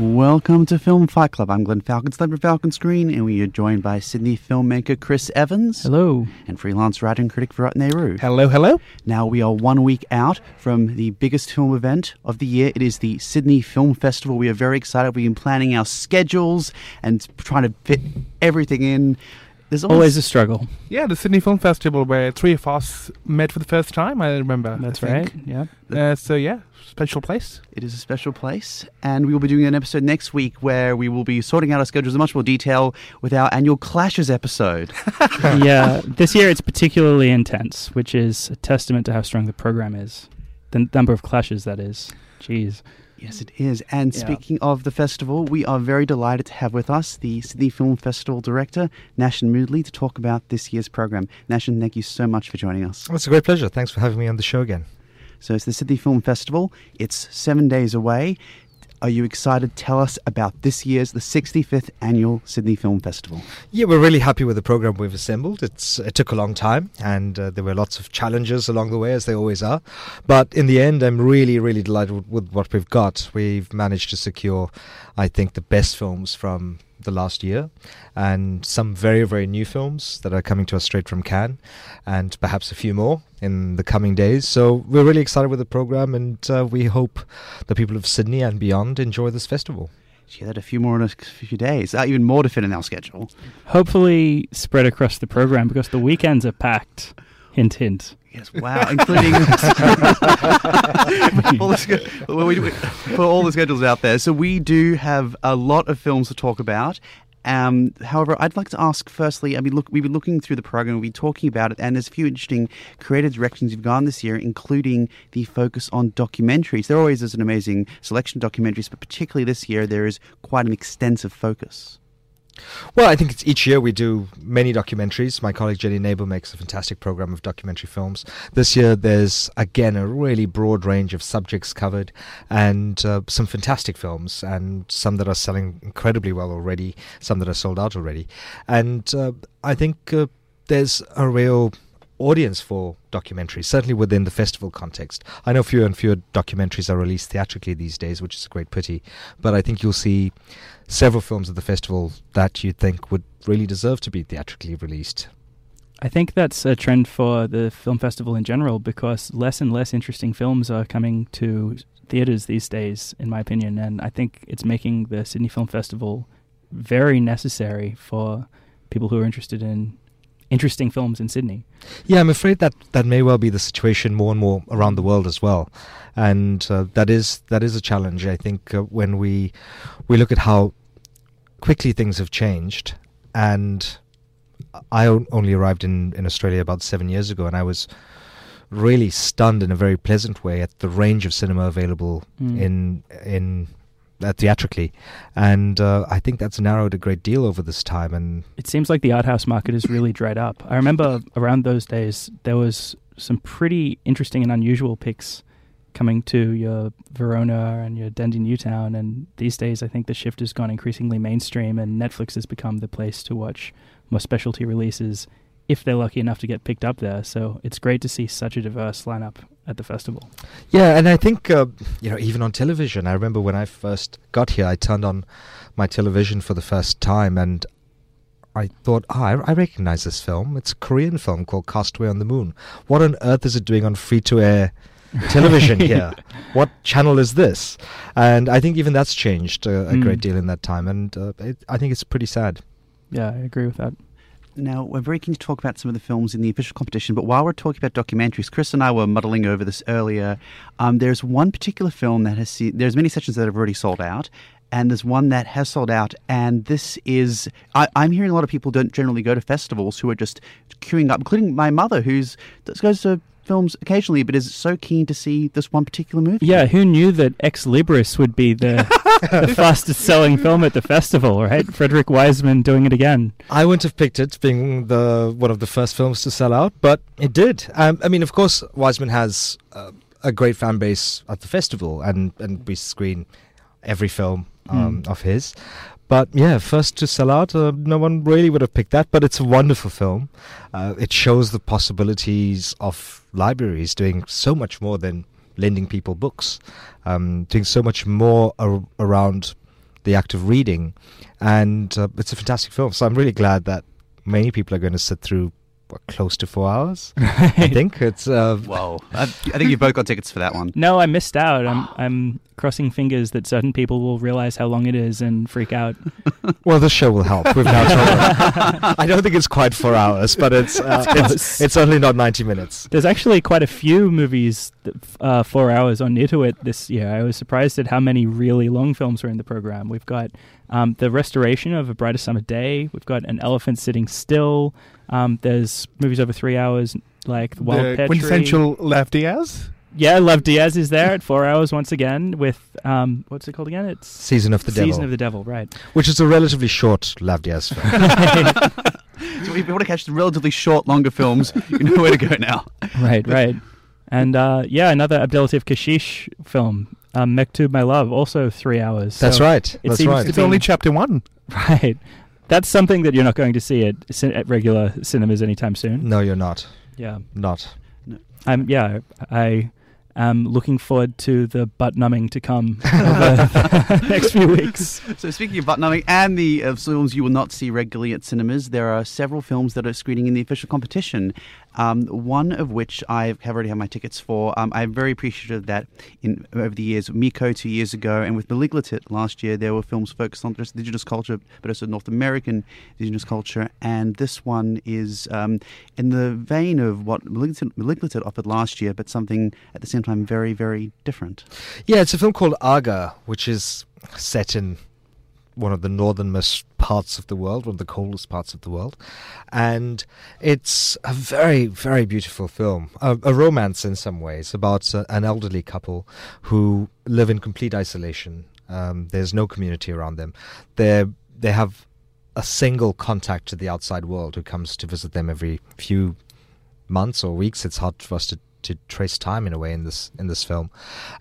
Welcome to Film Fight Club. I'm Glenn Falcon, celebrity Falcon Screen, and we are joined by Sydney filmmaker Chris Evans. Hello. And freelance writer and critic Virat Nehru. Hello, hello. Now we are one week out from the biggest film event of the year. It is the Sydney Film Festival. We are very excited. We've been planning our schedules and trying to fit everything in. There's always, always a struggle. Yeah, the Sydney Film Festival where three of us met for the first time. I remember. That's I right. Yeah. Uh, so yeah, special place. It is a special place, and we will be doing an episode next week where we will be sorting out our schedules in much more detail with our annual Clashes episode. yeah, this year it's particularly intense, which is a testament to how strong the program is. The number of clashes that is. Jeez. Yes, mm. it is. And yeah. speaking of the festival, we are very delighted to have with us the Sydney Film Festival director, Nashen Moodley, to talk about this year's program. Nashen, thank you so much for joining us. Well, it's a great pleasure. Thanks for having me on the show again. So it's the Sydney Film Festival. It's seven days away. Are you excited? Tell us about this year's, the 65th annual Sydney Film Festival. Yeah, we're really happy with the program we've assembled. It's it took a long time, and uh, there were lots of challenges along the way, as they always are. But in the end, I'm really, really delighted with, with what we've got. We've managed to secure, I think, the best films from the last year, and some very, very new films that are coming to us straight from Cannes, and perhaps a few more in the coming days. So we're really excited with the program, and uh, we hope the people of Sydney and beyond enjoy this festival. Gee, that a few more in a few days. Uh, even more to fit in our schedule. Hopefully, spread across the program because the weekends are packed. Hint, hint. Yes, wow, including for all the schedules out there. So we do have a lot of films to talk about. Um, however, I'd like to ask firstly, I mean, look, we've been looking through the program, we've been talking about it, and there's a few interesting creative directions you've gone this year, including the focus on documentaries. There always is an amazing selection of documentaries, but particularly this year, there is quite an extensive focus. Well, I think it's each year we do many documentaries. My colleague Jenny Neighbour makes a fantastic program of documentary films. This year there's again a really broad range of subjects covered and uh, some fantastic films and some that are selling incredibly well already, some that are sold out already. And uh, I think uh, there's a real audience for documentaries, certainly within the festival context. I know fewer and fewer documentaries are released theatrically these days, which is a great pity, but I think you'll see several films at the festival that you'd think would really deserve to be theatrically released. I think that's a trend for the film festival in general because less and less interesting films are coming to theaters these days, in my opinion, and I think it's making the Sydney Film Festival very necessary for people who are interested in interesting films in Sydney. Yeah, I'm afraid that that may well be the situation more and more around the world as well, and uh, that is that is a challenge. I think uh, when we we look at how quickly things have changed, and I only arrived in in Australia about seven years ago, and I was really stunned in a very pleasant way at the range of cinema available mm. in in uh, theatrically, and uh, I think that's narrowed a great deal over this time. And it seems like the art house market has really dried up. I remember around those days there was some pretty interesting and unusual picks coming to your Verona and your Dendy Newtown, and these days I think the shift has gone increasingly mainstream, and Netflix has become the place to watch more specialty releases if they're lucky enough to get picked up there. So it's great to see such a diverse lineup at the festival. Yeah, and I think uh, you know even on television. I remember when I first got here, I turned on my television for the first time, and I thought, oh, I, I recognize this film. It's a Korean film called Castaway on the Moon. What on earth is it doing on free to air? television here. What channel is this? And I think even that's changed uh, a mm. great deal in that time, and uh, it, I think it's pretty sad. Yeah, I agree with that. Now, we're very keen to talk about some of the films in the official competition, but while we're talking about documentaries, Chris and I were muddling over this earlier. Um, there's one particular film that has seen, there's many sessions that have already sold out, and there's one that has sold out. And this is, I, am hearing a lot of people don't generally go to festivals who are just queuing up, including my mother, who's goes to films occasionally, but is so keen to see this one particular movie. Yeah, who knew that Ex Libris would be the, the fastest selling film at the festival, right? Frederick Wiseman doing it again. I wouldn't have picked it, being the one of the first films to sell out, but it did. Um, I mean, of course, Wiseman has uh, a great fan base at the festival, and, and we screen every film um, mm. of his. But yeah, first to sell out, uh, no one really would have picked that. But it's a wonderful film. Uh, it shows the possibilities of libraries doing so much more than lending people books, um, doing so much more ar- around the act of reading, and uh, it's a fantastic film. So I'm really glad that many people are going to sit through what, close to four hours. I think it's. Uh, Whoa! I, I think you've both got tickets for that one. No, I missed out. I'm I'm crossing fingers that certain people will realize how long it is and freak out. well, this show will help. We've now told I don't think it's quite four hours, but it's uh, it's, it's only not ninety minutes. There's actually quite a few movies that, uh, four hours on Near to It this year. I was surprised at how many really long films were in the program. We've got um, the restoration of A Brighter Summer Day. We've got An Elephant Sitting Still. Um, there's movies over three hours like The Wild the Pear Tree. quintessential Lav Diaz. Yeah, Lav Diaz is there at four hours once again with um, what's it called again? It's Season of the Season Devil, Season of the Devil, right? which is a relatively short Lav Diaz film. So if you want to catch the relatively short, longer films, you know where to go now. right, right. And uh, yeah, another Abdellatif Kechiche film, um, Mektoub My Love, also three hours. That's So- right. it That's seems right. to It's be- only chapter one. Right. That's something that you're not going to see at, at regular cinemas anytime soon. No, you're not. Yeah. Not. I'm. Yeah. I am looking forward to the butt numbing to come over the next few weeks. So speaking of butt numbing and the uh, films you will not see regularly at cinemas, there are several films that are screening in the official competition. Um, one of which I have already had my tickets for. Um, I'm very appreciative that in over the years, Miko two years ago, and with Maliglutit last year, there were films focused on just indigenous culture, but also North American indigenous culture. And this one is um, in the vein of what Maliglutit offered last year, but something at the same time very, very different. Yeah, it's a film called Aga, which is set in one of the northernmost parts of the world, one of the coldest parts of the world. And it's a very, very beautiful film, a, a romance in some ways about uh, an elderly couple who live in complete isolation. Um, there's no community around them. They they have a single contact to the outside world who comes to visit them every few months or weeks. It's hard for us to, to trace time in a way in this in this film,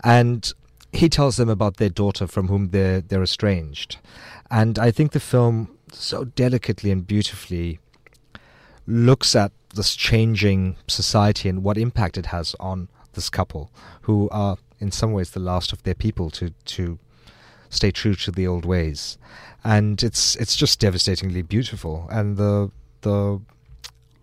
and he tells them about their daughter from whom they're they're estranged, and I think the film so delicately and beautifully looks at this changing society and what impact it has on this couple who are in some ways the last of their people to to stay true to the old ways. And it's it's just devastatingly beautiful. And the the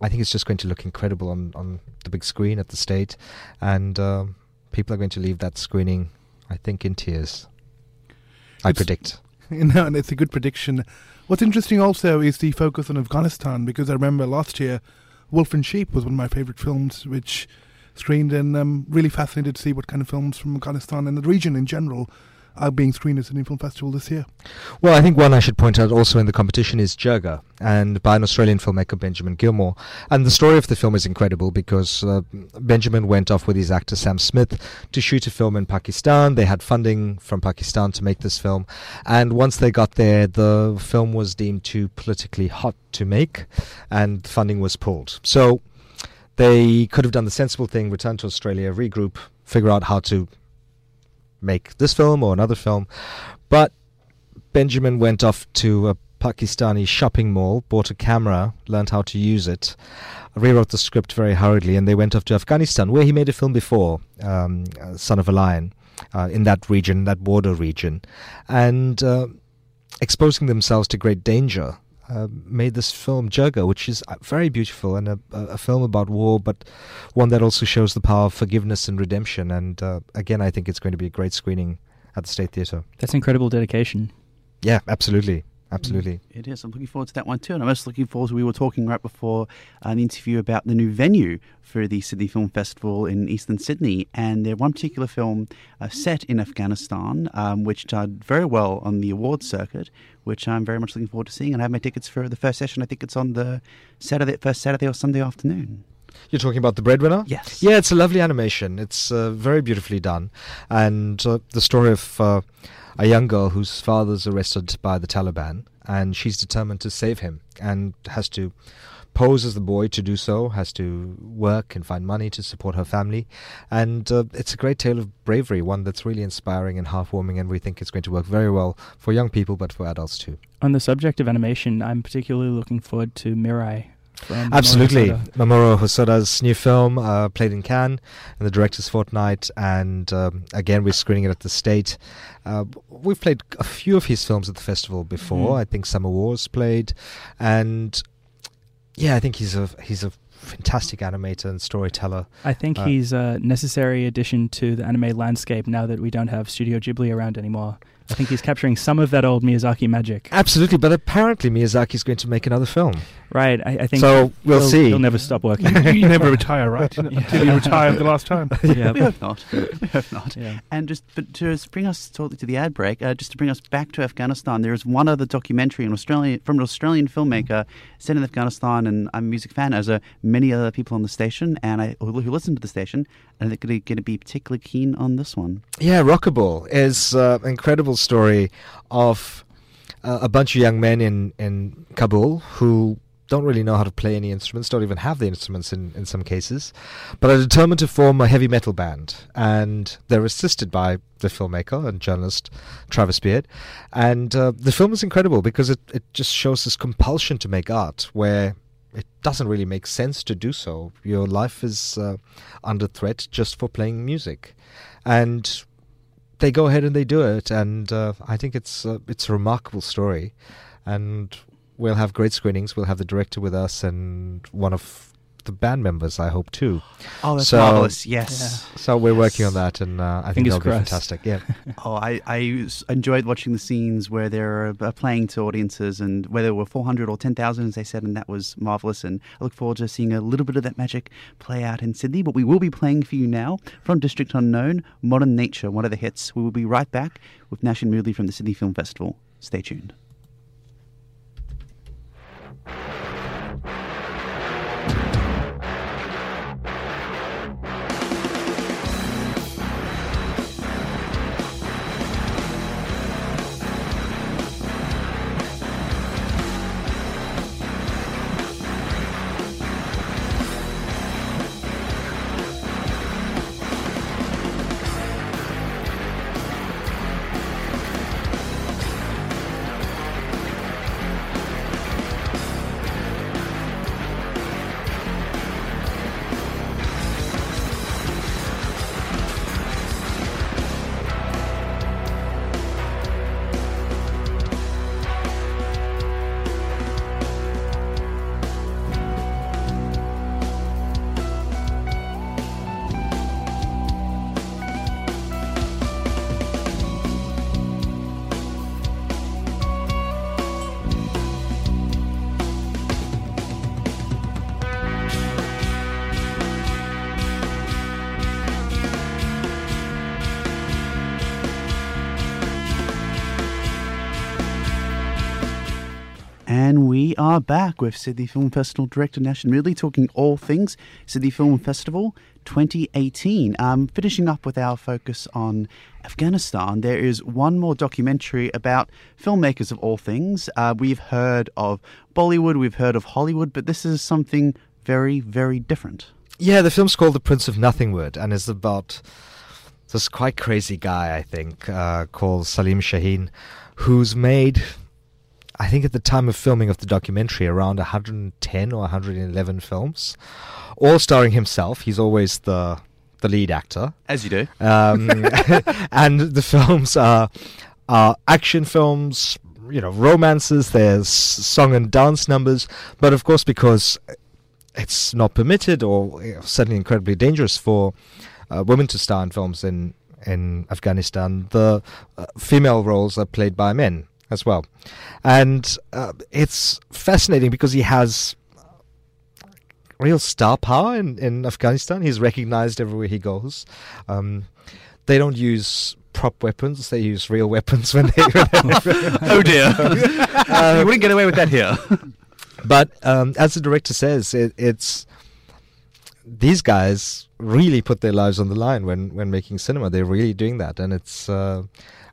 I think it's just going to look incredible on on the big screen at the state. And um, people are going to leave that screening I think in tears. I It's- predict. No, and it's a good prediction. What's interesting also is the focus on Afghanistan because I remember last year, Wolf and Sheep was one of my favourite films, which screened, and I'm really fascinated to see what kind of films from Afghanistan and the region in general are being screened at Sydney Film Festival this year. Well, I think one I should point out also in the competition is Jirga, and by an Australian filmmaker, Benjamin Gilmour. And the story of the film is incredible because uh, Benjamin went off with his actor Sam Smith to shoot a film in Pakistan. They had funding from Pakistan to make this film. And once they got there, the film was deemed too politically hot to make, and funding was pulled. So they could have done the sensible thing, return to Australia, regroup, figure out how to make this film or another film. But Benjamin went off to a Pakistani shopping mall, bought a camera, learned how to use it, rewrote the script very hurriedly, and they went off to Afghanistan, where he made a film before, um, uh, Son of a Lion, uh, in that region, that border region, and uh, exposing themselves to great danger. Uh, made this film Jirga, which is uh, very beautiful and a, a a film about war, but one that also shows the power of forgiveness and redemption. And uh, again, I think it's going to be a great screening at the State Theatre. That's incredible dedication. Yeah, absolutely, absolutely. It is. I'm looking forward to that one too. And I'm also looking forward to, we were talking right before an interview about the new venue for the Sydney Film Festival in Eastern Sydney. And there's one particular film uh, set in Afghanistan, um, which did very well on the awards circuit, which I'm very much looking forward to seeing. And I have my tickets for the first session. I think it's on the Saturday, first Saturday or Sunday afternoon. You're talking about the breadwinner? Yes. Yeah, it's a lovely animation. It's uh, very beautifully done, and uh, the story of uh, a young girl whose father's arrested by the Taliban, and she's determined to save him, and has to pose as the boy to do so, has to work and find money to support her family, and uh, it's a great tale of bravery, one that's really inspiring and heartwarming, and we think it's going to work very well for young people, but for adults too. On the subject of animation, I'm particularly looking forward to Mirai Absolutely. Mamoru Hosoda. Mamoru Hosoda's new film uh, played in Cannes in the Directors Fortnight, and um, again, we're screening it at the State. Uh, we've played a few of his films at the festival before. Mhm. I think Summer Wars played, and yeah, I think he's a he's a fantastic animator and storyteller. I think Uh, he's a necessary addition to the anime landscape now that we don't have Studio Ghibli around anymore. I think he's capturing some of that old Miyazaki magic. Absolutely, but apparently Miyazaki's going to make another film. Right. I, I think So we'll he'll, see. He'll never stop working. you, you never retire, right? Until you retire the last time. yeah. We hope not. We hope not. yeah. And just but to bring us to, to the ad break, uh, just to bring us back to Afghanistan, there is one other documentary an Australian, from an Australian filmmaker set in Afghanistan, and I'm a music fan, as are many other people on the station, and I who who listen to the station, and they're going to be particularly keen on this one. Yeah, RocKabul is uh, an incredible story of uh, a bunch of young men in, in Kabul who don't really know how to play any instruments, don't even have the instruments in, in some cases, but are determined to form a heavy metal band. And they're assisted by the filmmaker and journalist Travis Beard. And uh, the film is incredible because it, it just shows this compulsion to make art where it doesn't really make sense to do so. Your life is uh, under threat just for playing music. And they go ahead and they do it, and uh, I think it's uh, it's a remarkable story, and we'll have great screenings. We'll have the director with us and one of the band members, I hope too. Oh, that's So- marvelous! Yes. So we're working on that, and uh, I think Fingers that'll be fantastic. Yeah, Oh, I, I enjoyed watching the scenes where they're uh, playing to audiences and whether it were 400 or 10,000, as they said, and that was marvelous. And I look forward to seeing a little bit of that magic play out in Sydney. But we will be playing for you now from District Unknown, Modern Nature, one of the hits. We will be right back with Nashen Moodley from the Sydney Film Festival. Stay tuned. And we are back with Sydney Film Festival Director Nashen Moodley talking all things Sydney Film Festival 2018. Um, finishing up with our focus on Afghanistan, there is one more documentary about filmmakers of all things. Uh, we've heard of Bollywood, we've heard of Hollywood, but this is something very, very different. yeah. The film's called The Prince of Nothingwood, and is about this quite crazy guy, I think, uh, called Salim Shaheen, who's made. I think at the time of filming of the documentary, around 110 or 111 films, all starring himself. He's always the the lead actor. As you do. um, and the films are, are action films, you know, romances. There's song and dance numbers, but of course, because it's not permitted or you know, certainly incredibly dangerous for uh, women to star in films in in Afghanistan, the uh, female roles are played by men as well, and uh, it's fascinating because he has real star power in, in Afghanistan. He's recognized everywhere he goes. Um, they don't use prop weapons; they use real weapons when they. oh dear. you wouldn't get away with that here. but um, as the director says, it, it's these guys really put their lives on the line when when making cinema. They're really doing that, and it's uh,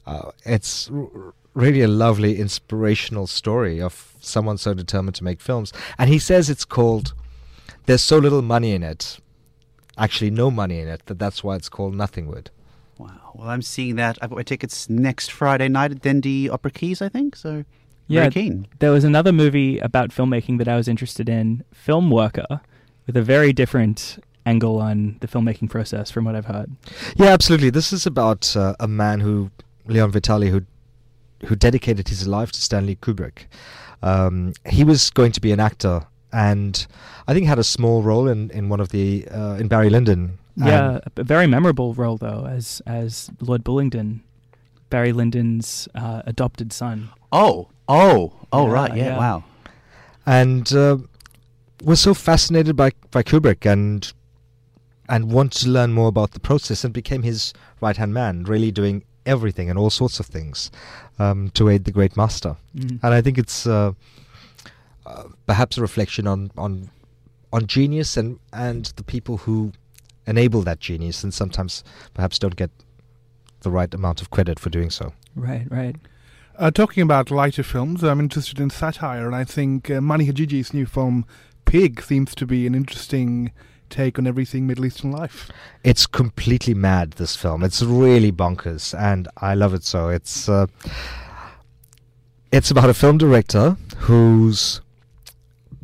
uh, it's r- really a lovely, inspirational story of someone so determined to make films. And he says it's called. There's so little money in it, actually no money in it, that that's why it's called Nothingwood. Wow. Well, I'm seeing that. I've got my tickets next Friday night at Dendy Opera Quays, I think. So Yeah, Very keen. There was another movie about filmmaking that I was interested in, Film Worker, with a very different angle on the filmmaking process from what I've heard. Yeah, absolutely. This is about uh, a man who, Leon Vitali, who who dedicated his life to Stanley Kubrick. Um, he was going to be an actor, and I think had a small role in, in one of the uh, in Barry Lyndon. Yeah, a very memorable role though, as as Lord Bullingdon, Barry Lyndon's uh, adopted son. Oh, oh, oh, Yeah, right. Yeah, yeah. wow. and uh, was so fascinated by by Kubrick and and wanted to learn more about the process and became his right hand man, really doing everything and all sorts of things um, to aid the great master. Mm. And I think it's uh, uh, perhaps a reflection on on on genius and and the people who enable that genius and sometimes perhaps don't get the right amount of credit for doing so. Right, right. Uh, talking about lighter films, I'm interested in satire, and I think uh, Mani Haghighi's new film Pig seems to be an interesting take on everything Middle Eastern life. It's completely mad. This film. It's really bonkers, and I love it so. It's uh, it's about a film director who's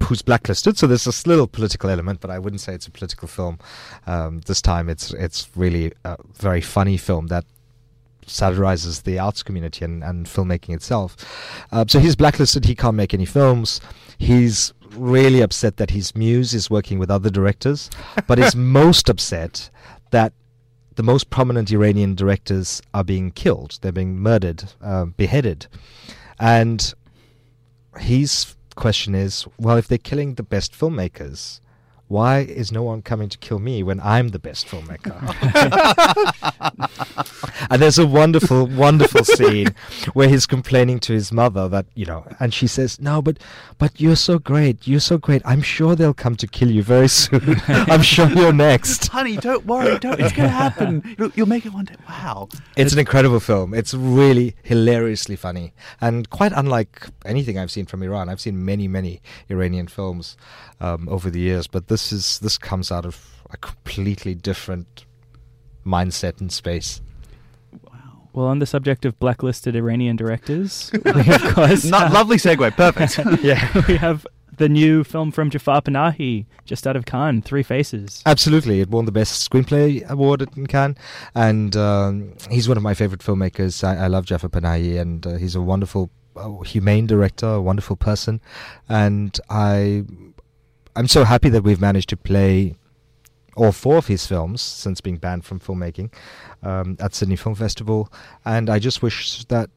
who's blacklisted. So there's this little political element, but I wouldn't say it's a political film. Um, this time, it's it's really a very funny film that satirizes the arts community and, and filmmaking itself. Uh, so he's blacklisted. He can't make any films. He's really upset that his muse is working with other directors, but is most upset that the most prominent Iranian directors are being killed. They're being murdered, uh, beheaded. And his question is well, if they're killing the best filmmakers, why is no one coming to kill me when I'm the best filmmaker? and there's a wonderful, wonderful scene where he's complaining to his mother that, you know, and she says, No, but but you're so great. You're so great. I'm sure they'll come to kill you very soon. I'm sure you're next. Honey, don't worry. Don't. It's going to happen. You'll, you'll make it one day. Wow. It's an incredible film. It's really hilariously funny and quite unlike anything I've seen from Iran. I've seen many, many Iranian films um, over the years, but this is this comes out of a completely different mindset and space. Wow. Well, on the subject of blacklisted Iranian directors, we of course Not have- lovely segue. Perfect. Yeah, we have the new film from Jafar Panahi, just out of Cannes, Three Faces. absolutely. It won the best screenplay award at Cannes, and um, he's one of my favorite filmmakers. I, I love Jafar Panahi, and uh, he's a wonderful, uh, humane director, a wonderful person, and I, I'm so happy that we've managed to play all four of his films since being banned from filmmaking um, at Sydney Film Festival, and I just wish that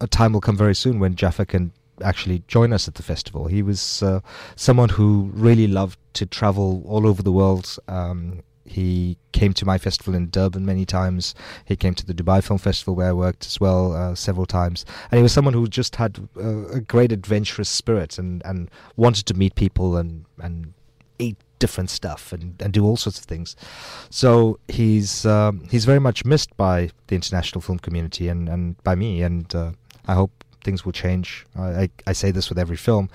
a time will come very soon when Jafar can actually join us at the festival. He was uh, someone who really loved to travel all over the world. Um, he came to my festival in Durban many times. He came to the Dubai Film Festival where I worked as well uh, several times. And he was someone who just had uh, a great adventurous spirit and, and wanted to meet people and, and eat different stuff and, and do all sorts of things. So he's um, he's very much missed by the international film community and, and by me. And uh, I hope things will change. I, I, I say this with every film.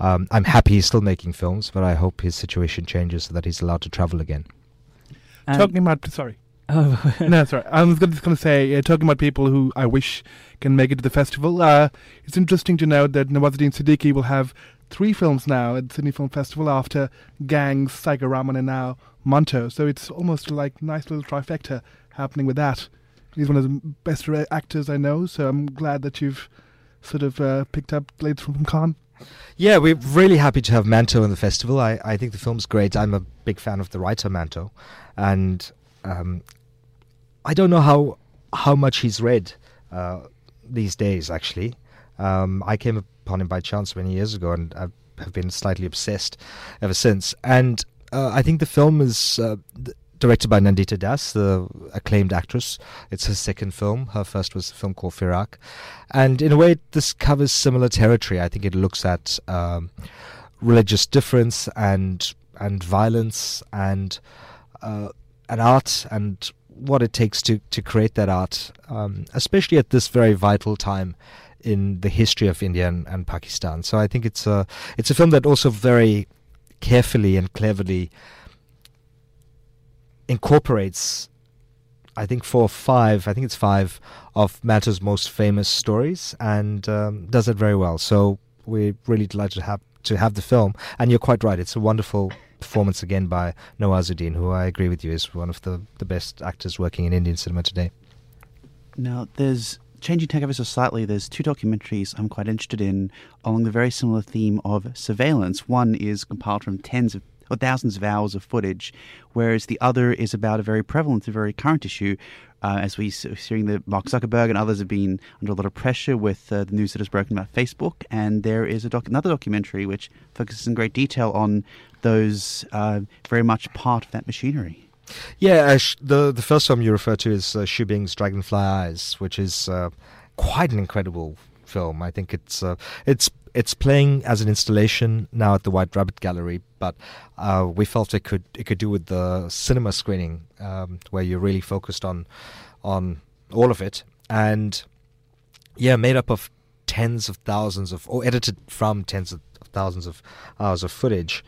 Um, I'm happy he's still making films, but I hope his situation changes so that he's allowed to travel again. And- talking about sorry, oh, no, sorry, I was just going to say, uh, talking about people who I wish can make it to the festival. Uh, it's interesting to note that Nawazuddin Siddiqui will have three films now at the Sydney Film Festival after Gangs, Psycho Raman, and now Manto. So it's almost like nice little trifecta happening with that. He's one of the best actors I know, so I'm glad that you've sort of uh, picked up Blades from Cannes. Yeah, we're really happy to have Manto in the festival. I, I think the film's great. I'm a big fan of the writer Manto, and um, I don't know how how much he's read uh, these days. Actually, um, I came upon him by chance many years ago, and I have been slightly obsessed ever since. And uh, I think the film is uh, directed by Nandita Das, the acclaimed actress. It's her second film. Her first was a film called Firaaq, and in a way, this covers similar territory. I think it looks at um, religious difference and and violence and uh, art and what it takes to to create that art, um, especially at this very vital time in the history of India and, and Pakistan. So I think it's a it's a film that also very carefully and cleverly incorporates I think four or five. I think it's five of Manto's most famous stories, and um, does it very well. So we're really delighted to have to have the film. And you're quite right; it's a wonderful performance again by Nawazuddin, who I agree with you is one of the the best actors working in Indian cinema today. Now, there's changing tack ever so slightly. There's two documentaries I'm quite interested in along the very similar theme of surveillance. One is compiled from tens of or thousands of hours of footage, whereas the other is about a very prevalent, a very current issue. Uh, as we're seeing that Mark Zuckerberg and others have been under a lot of pressure with uh, the news that has broken about Facebook, and there is doc- another documentary which focuses in great detail on those uh, very much part of that machinery. Yeah, the the first film you refer to is uh, Xu Bing's Dragonfly Eyes, which is uh, quite an incredible film. I think it's uh, it's it's playing as an installation now at the White Rabbit Gallery, but uh, we felt it could it could do with the cinema screening um, where you're really focused on on all of it, and yeah, made up of tens of thousands of or edited from tens of thousands of hours of footage.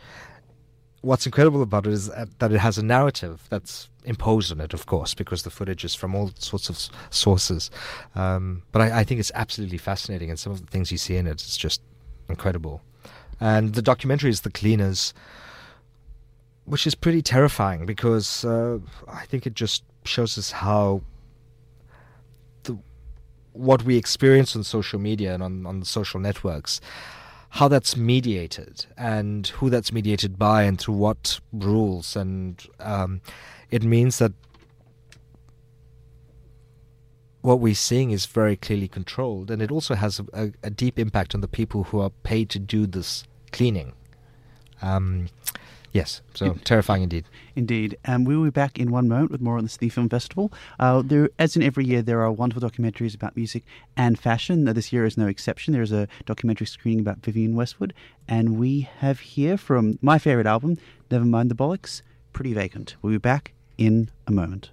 What's incredible about it is that it has a narrative that's imposed on it, of course, because the footage is from all sorts of sources. Um, but I, I, think it's absolutely fascinating, and some of the things you see in it is just incredible. And the documentary is The Cleaners, which is pretty terrifying because uh, I think it just shows us how the what we experience on social media and on, on the social networks, how that's mediated and who that's mediated by and through what rules. And um, it means that what we're seeing is very clearly controlled, and it also has a, a, a deep impact on the people who are paid to do this cleaning. Um, yes, so terrifying indeed. Indeed. And we will be back in one moment with more on the Sydney Film Festival. Uh, there, as in every year, there are wonderful documentaries about music and fashion. Now, this year is no exception. There's a documentary screening about Vivienne Westwood. And we have here from my favourite album, Never Mind the Bollocks, Pretty Vacant. We'll be back in a moment.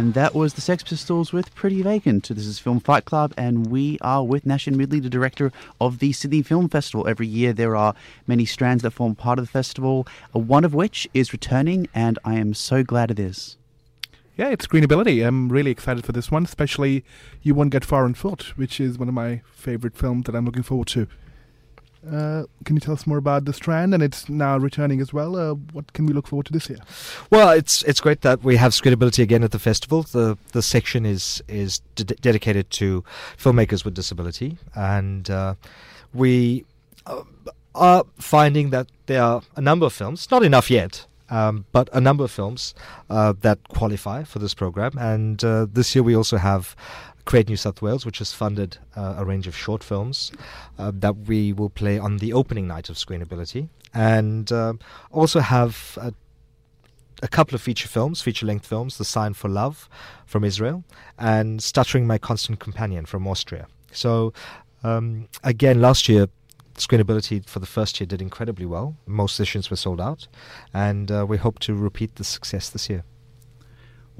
And that was the Sex Pistols with Pretty Vacant. This is Film Fight Club, and we are with Nashen Moodley, the director of the Sydney Film Festival. Every year there are many strands that form part of the festival, uh, one of which is returning, and I am so glad it is. Yeah, it's Screenability. I'm really excited for this one, especially You Won't Get Far on Foot, which is one of my favourite films that I'm looking forward to. Uh, can you tell us more about the Strand? And it's now returning as well. Uh, what can we look forward to this year? Well, it's it's great that we have Screenability again at the festival. The the section is is de- dedicated to filmmakers with disability, and uh, we uh, are finding that there are a number of films, not enough yet, um, but a number of films uh, that qualify for this program. And uh, this year we also have Create New South Wales, which has funded uh, a range of short films uh, that we will play on the opening night of Screenability, and uh, also have a, a, couple of feature films, feature length films, The Sign for Love from Israel, and Stuttering My Constant Companion from Austria. So, um, again, last year, Screenability for the first year did incredibly well. Most sessions were sold out, and uh, we hope to repeat the success this year.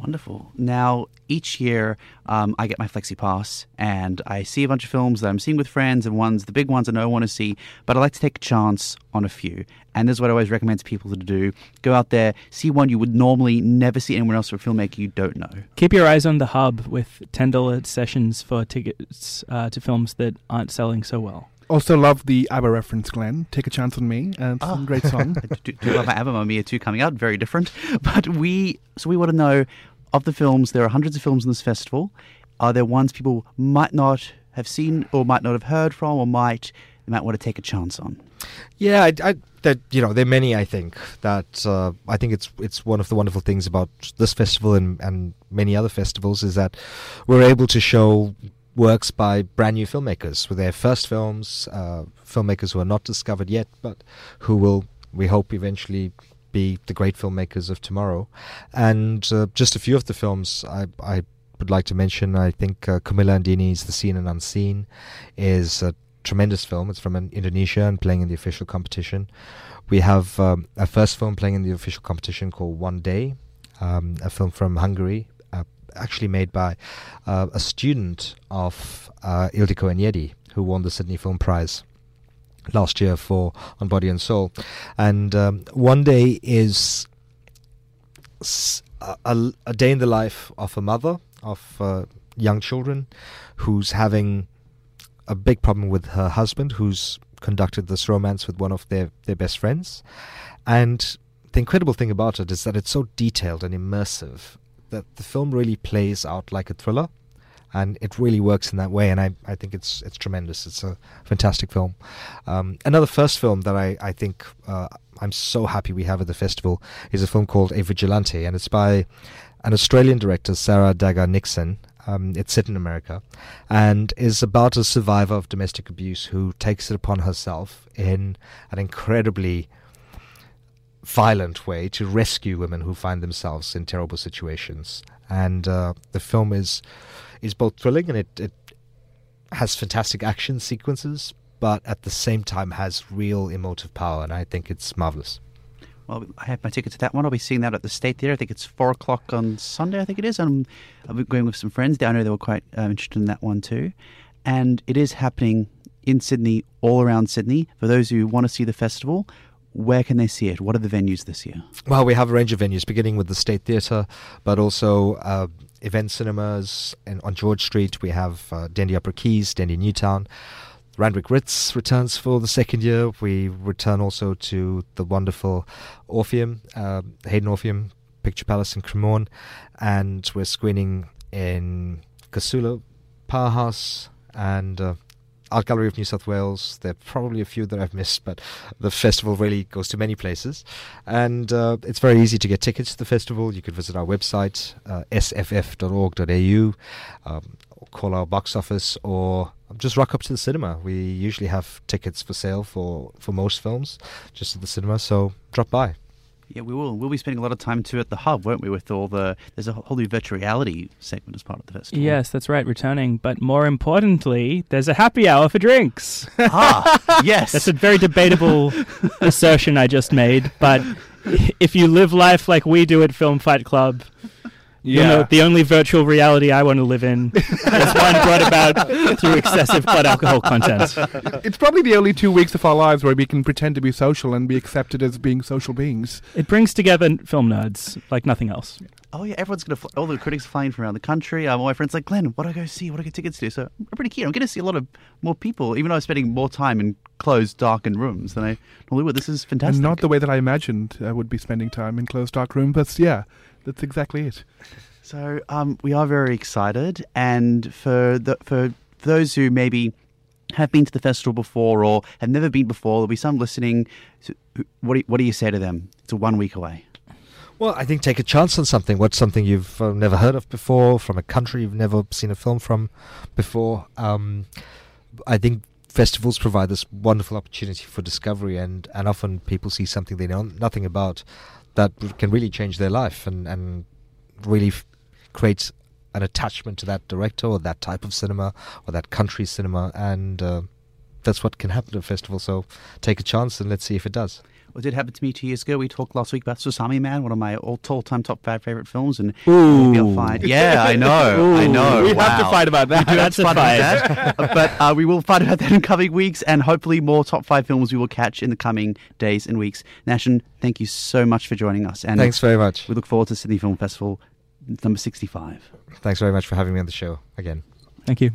Wonderful. Now, each year um, I get my Flexi Pass and I see a bunch of films that I'm seeing with friends and ones, the big ones I know I want to see, but I like to take a chance on a few. And this is what I always recommend to people to do. Go out there, see one you would normally never see anyone else for a filmmaker you don't know. Keep your eyes on the hub with $10 sessions for tickets uh, to films that aren't selling so well. Also love the ABBA reference, Glenn. Take a chance on me. And Oh. some great song. I do, do love my ABBA Mamma Mia 2 coming out, very different. But we, so we want to know of the films, there are hundreds of films in this festival. Are there ones people might not have seen or might not have heard from or might, they might want to take a chance on? Yeah, I, I, that you know, there are many. I think that uh, I think it's it's one of the wonderful things about this festival and and many other festivals is that we're able to show works by brand new filmmakers with their first films, uh, filmmakers who are not discovered yet, but who will, we hope, eventually be the great filmmakers of tomorrow. And uh, just a few of the films I, I would like to mention. I think uh, Kamila Andini's The Seen and Unseen is a tremendous film. It's from Indonesia and playing in the official competition. We have um, a first film playing in the official competition called One Day, um, a film from Hungary, uh, actually made by uh, a student of uh, Ildiko Enyedi, who won the Sydney Film Prize last year for On Body and Soul. And um, One Day is a day in the life of a mother of uh, young children who's having a big problem with her husband who's conducted this romance with one of their, their best friends. And the incredible thing about it is that it's so detailed and immersive that the film really plays out like a thriller. And it really works in that way, and I, I think it's it's tremendous. It's a fantastic film. Um, another first film that I I think uh, I'm so happy we have at the festival is a film called A Vigilante, and it's by an Australian director, Sarah Daggar-Nixon. Um, it's set in America, and is about a survivor of domestic abuse who takes it upon herself in an incredibly violent way to rescue women who find themselves in terrible situations. And uh, the film is is both thrilling and it, it has fantastic action sequences, but at the same time has real emotive power, and I think it's marvelous. Well, I have my ticket to that one. I'll be seeing that at the State Theatre. I think it's four o'clock on Sunday. I think it is. And I'll be going with some friends. I know they were quite uh, interested in that one too. And it is happening in Sydney, all around Sydney. For those who want to see the festival, where can they see it? What are the venues this year? Well, we have a range of venues, beginning with the State Theatre, but also uh, event cinemas and on George Street. We have uh, Dendy Opera Quays, Dendy Newtown. Randwick Ritz returns for the second year. We return also to the wonderful Orpheum, uh, Hayden Orpheum Picture Palace in Cremorne, and we're screening in Casula Powerhouse and uh, Art Gallery of New South Wales. There are probably a few that I've missed, but the festival really goes to many places. And uh, it's very easy to get tickets to the festival. You can visit our website, uh, sff.org.au, um, call our box office, or just rock up to the cinema. We usually have tickets for sale for, for most films, just at the cinema, so drop by. Yeah, we will. We'll be spending a lot of time too at the hub, won't we? With all the there's a whole new virtual reality segment as part of the festival. Yes, that's right, returning. But more importantly, there's a happy hour for drinks. ah, yes. That's a very debatable assertion I just made. But if you live life like we do at Film Fight Club, you know, the only virtual reality I want to live in is one brought about through excessive blood alcohol content. It's probably the only two weeks of our lives where we can pretend to be social and be accepted as being social beings. It brings together film nerds like nothing else. Oh yeah, everyone's gonna. Fl- all the critics flying from around the country. Um, all my friends like Glenn. What do I go see? What do I get tickets to? So I'm pretty keen. I'm going to see a lot of more people, even though I'm spending more time in closed, darkened rooms than I normally would. This is fantastic. And not the way that I imagined I would be spending time in closed dark room, but yeah, that's exactly it. So um, we are very excited, and for the, for those who maybe have been to the festival before or have never been before, there'll be some listening. So, what do you, what do you say to them? It's a one week away. Well, I think take a chance on something. What's something you've uh, never heard of before, from a country you've never seen a film from before? Um, I think festivals provide this wonderful opportunity for discovery, and, and often people see something they know nothing about that can really change their life and, and really f- create an attachment to that director or that type of cinema or that country cinema. And uh, that's what can happen at a festival. So take a chance and let's see if it does. Well, it did happen to me two years ago. We talked last week about Swiss Army Man, one of my all time top five favorite films, and Ooh. maybe I'll find. Yeah, I know, I know. We have to wow. fight about that. We do have That's to a fight about that. but uh, we will fight about that in coming weeks, and hopefully more top five films we will catch in the coming days and weeks. Nashen, thank you so much for joining us, and Thanks very much. we look forward to Sydney Film Festival number sixty-five. Thanks very much for having me on the show again. Thank you.